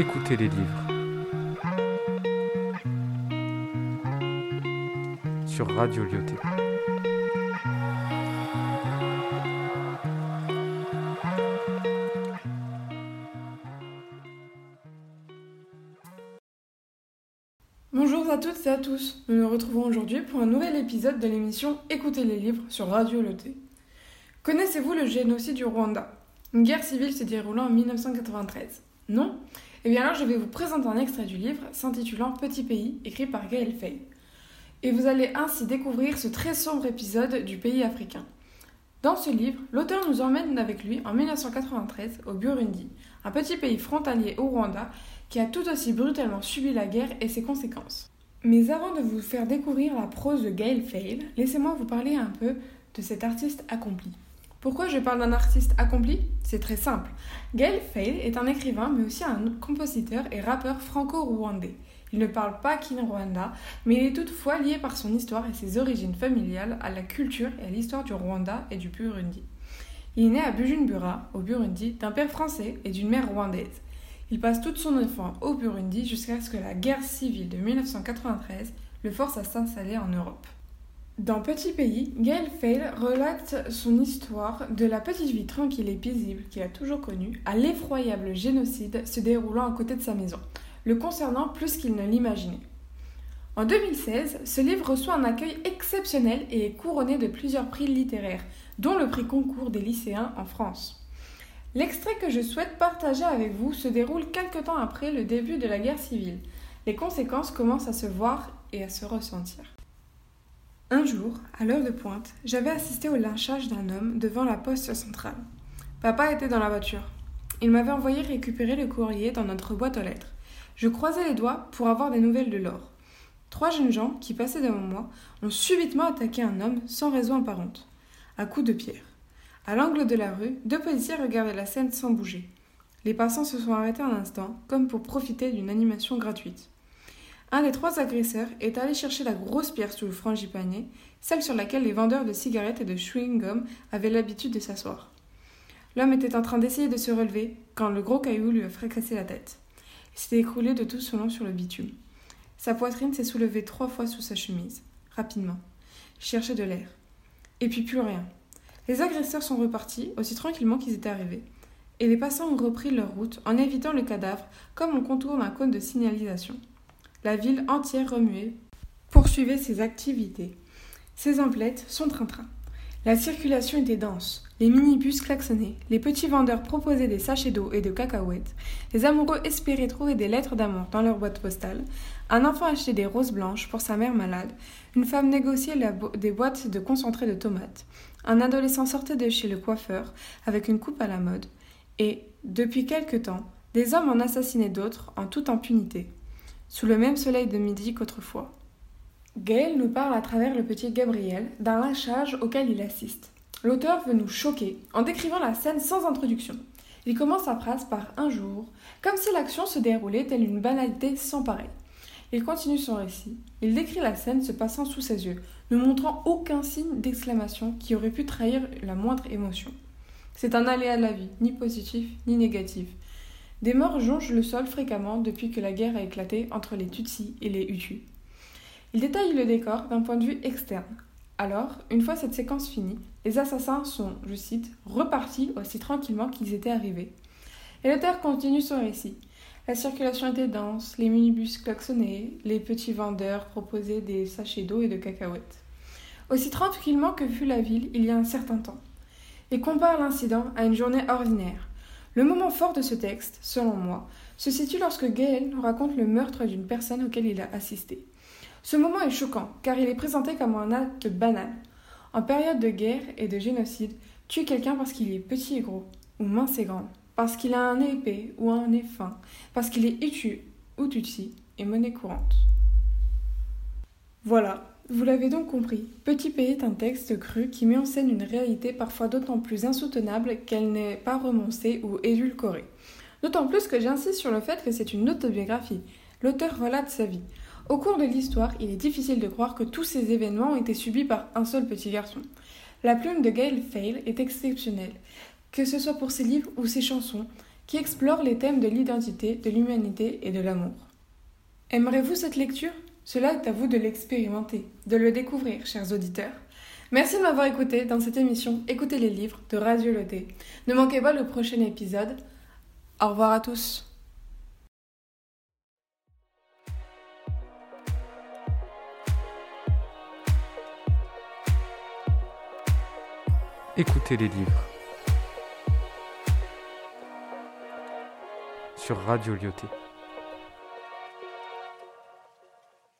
Écoutez les livres. Sur Radio Lyoté. Bonjour à toutes et à tous. Nous nous retrouvons aujourd'hui pour un nouvel épisode de l'émission Écoutez les livres sur Radio Lyoté. Connaissez-vous le génocide du Rwanda? Une guerre civile se déroulant en 1993. Non? Eh bien alors je vais vous présenter un extrait du livre s'intitulant Petit pays, écrit par Gaël Fay. Et vous allez ainsi découvrir ce très sombre épisode du pays africain. Dans ce livre, l'auteur nous emmène avec lui en 1993 au Burundi, un petit pays frontalier au Rwanda qui a tout aussi brutalement subi la guerre et ses conséquences. Mais avant de vous faire découvrir la prose de Gail Fail, laissez-moi vous parler un peu de cet artiste accompli. Pourquoi je parle d'un artiste accompli? C'est très simple. Gail Fail est un écrivain, mais aussi un compositeur et rappeur franco-rwandais. Il ne parle pas Kinyarwanda, mais il est toutefois lié par son histoire et ses origines familiales à la culture et à l'histoire du Rwanda et du Burundi. Il est né à Bujumbura, au Burundi, d'un père français et d'une mère rwandaise. Il passe toute son enfance au Burundi jusqu'à ce que la guerre civile de 1993 le force à s'installer en Europe. Dans Petit Pays, Gail Fail relate son histoire de la petite vie tranquille et paisible qu'il a toujours connue à l'effroyable génocide se déroulant à côté de sa maison, le concernant plus qu'il ne l'imaginait. En 2016, ce livre reçoit un accueil exceptionnel et est couronné de plusieurs prix littéraires, dont le prix concours des lycéens en France. L'extrait que je souhaite partager avec vous se déroule quelque temps après le début de la guerre civile. Les conséquences commencent à se voir et à se ressentir. Un jour, à l'heure de pointe, j'avais assisté au lynchage d'un homme devant la poste centrale. Papa était dans la voiture. Il m'avait envoyé récupérer le courrier dans notre boîte aux lettres. Je croisais les doigts pour avoir des nouvelles de Laure. Trois jeunes gens qui passaient devant moi ont subitement attaqué un homme sans raison apparente, à coups de pierre. À l'angle de la rue, deux policiers regardaient la scène sans bouger. Les passants se sont arrêtés un instant, comme pour profiter d'une animation gratuite. Un des trois agresseurs est allé chercher la grosse pierre sous le frangipanier, celle sur laquelle les vendeurs de cigarettes et de chewing-gum avaient l'habitude de s'asseoir. L'homme était en train d'essayer de se relever quand le gros caillou lui a fracassé la tête. Il s'était écroulé de tout son long sur le bitume. Sa poitrine s'est soulevée trois fois sous sa chemise, rapidement. Il cherchait de l'air. Et puis plus rien. Les agresseurs sont repartis aussi tranquillement qu'ils étaient arrivés, et les passants ont repris leur route en évitant le cadavre comme on contourne un cône de signalisation. La ville entière remuée poursuivait ses activités. Ses emplettes sont train-train. La circulation était dense. Les minibus klaxonnaient. Les petits vendeurs proposaient des sachets d'eau et de cacahuètes. Les amoureux espéraient trouver des lettres d'amour dans leur boîte postale. Un enfant achetait des roses blanches pour sa mère malade. Une femme négociait des boîtes de concentré de tomates. Un adolescent sortait de chez le coiffeur avec une coupe à la mode. Et, depuis quelque temps, des hommes en assassinaient d'autres en toute impunité sous le même soleil de midi qu'autrefois. Gaël nous parle à travers le petit Gabriel d'un lâchage auquel il assiste. L'auteur veut nous choquer en décrivant la scène sans introduction. Il commence sa phrase par un jour, comme si l'action se déroulait telle une banalité sans pareil. Il continue son récit. Il décrit la scène se passant sous ses yeux, ne montrant aucun signe d'exclamation qui aurait pu trahir la moindre émotion. C'est un aléa de la vie, ni positif ni négatif. Des morts jonchent le sol fréquemment depuis que la guerre a éclaté entre les Tutsis et les Hutus. Il détaille le décor d'un point de vue externe. Alors, une fois cette séquence finie, les assassins sont, je cite, repartis aussi tranquillement qu'ils étaient arrivés. Et l'auteur continue son récit. La circulation était dense, les minibus klaxonnaient, les petits vendeurs proposaient des sachets d'eau et de cacahuètes. Aussi tranquillement que fut la ville il y a un certain temps. Il compare l'incident à une journée ordinaire. Le moment fort de ce texte, selon moi, se situe lorsque Gaël nous raconte le meurtre d'une personne auquel il a assisté. Ce moment est choquant, car il est présenté comme un acte banal. En période de guerre et de génocide, tuer quelqu'un parce qu'il est petit et gros, ou mince et grand, parce qu'il a un nez épais ou un nez fin, parce qu'il est hutu ou tutsi, est monnaie courante. Voilà, vous l'avez donc compris, Petit Pays est un texte cru qui met en scène une réalité parfois d'autant plus insoutenable qu'elle n'est pas romancée ou édulcorée. D'autant plus que j'insiste sur le fait que c'est une autobiographie. L'auteur relate sa vie. Au cours de l'histoire, il est difficile de croire que tous ces événements ont été subis par un seul petit garçon. La plume de Gail Fail est exceptionnelle, que ce soit pour ses livres ou ses chansons, qui explore les thèmes de l'identité, de l'humanité et de l'amour. Aimerez-vous cette lecture? Cela est à vous de l'expérimenter, de le découvrir, chers auditeurs. Merci de m'avoir écouté dans cette émission Écoutez les livres de Radio Loté. Ne manquez pas le prochain épisode. Au revoir à tous. Écoutez les livres sur Radio Lyoté.